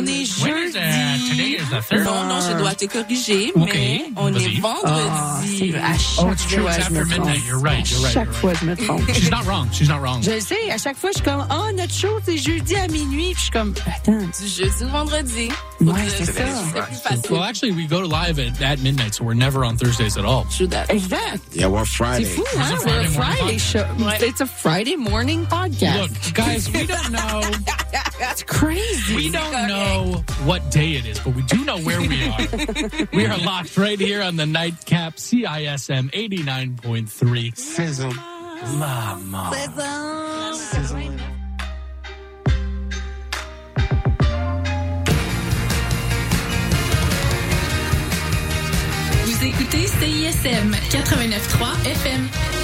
On est When is, today jeudi. is the third. Non, non, je dois te corriger, mais on est Ah, c'est vendredi. vrai. À chaque Oh, it's true. fois, It's je me after trompe. midnight. You're right. You're À chaque fois, je me trompe. She's not wrong. She's not wrong. Je le sais, à chaque fois, je suis comme, oh, notre show, c'est jeudi à minuit. Puis je suis comme, attends. Du jeudi au vendredi. Ouais, c'est c'est plus facile. Well, actually, we go live at, at midnight, so we're never on Thursdays at all. True that. Exact. Yeah, we're C'est Friday. fou, hein? a C'est Friday show. podcast. It's a Friday morning podcast. Look, guys, we don't know. That's crazy. We don't know what day it is, but we do know where we are. we are locked right here on the nightcap CISM 89.3. Sizzle. La mort. Vous écoutez CISM 89.3 FM.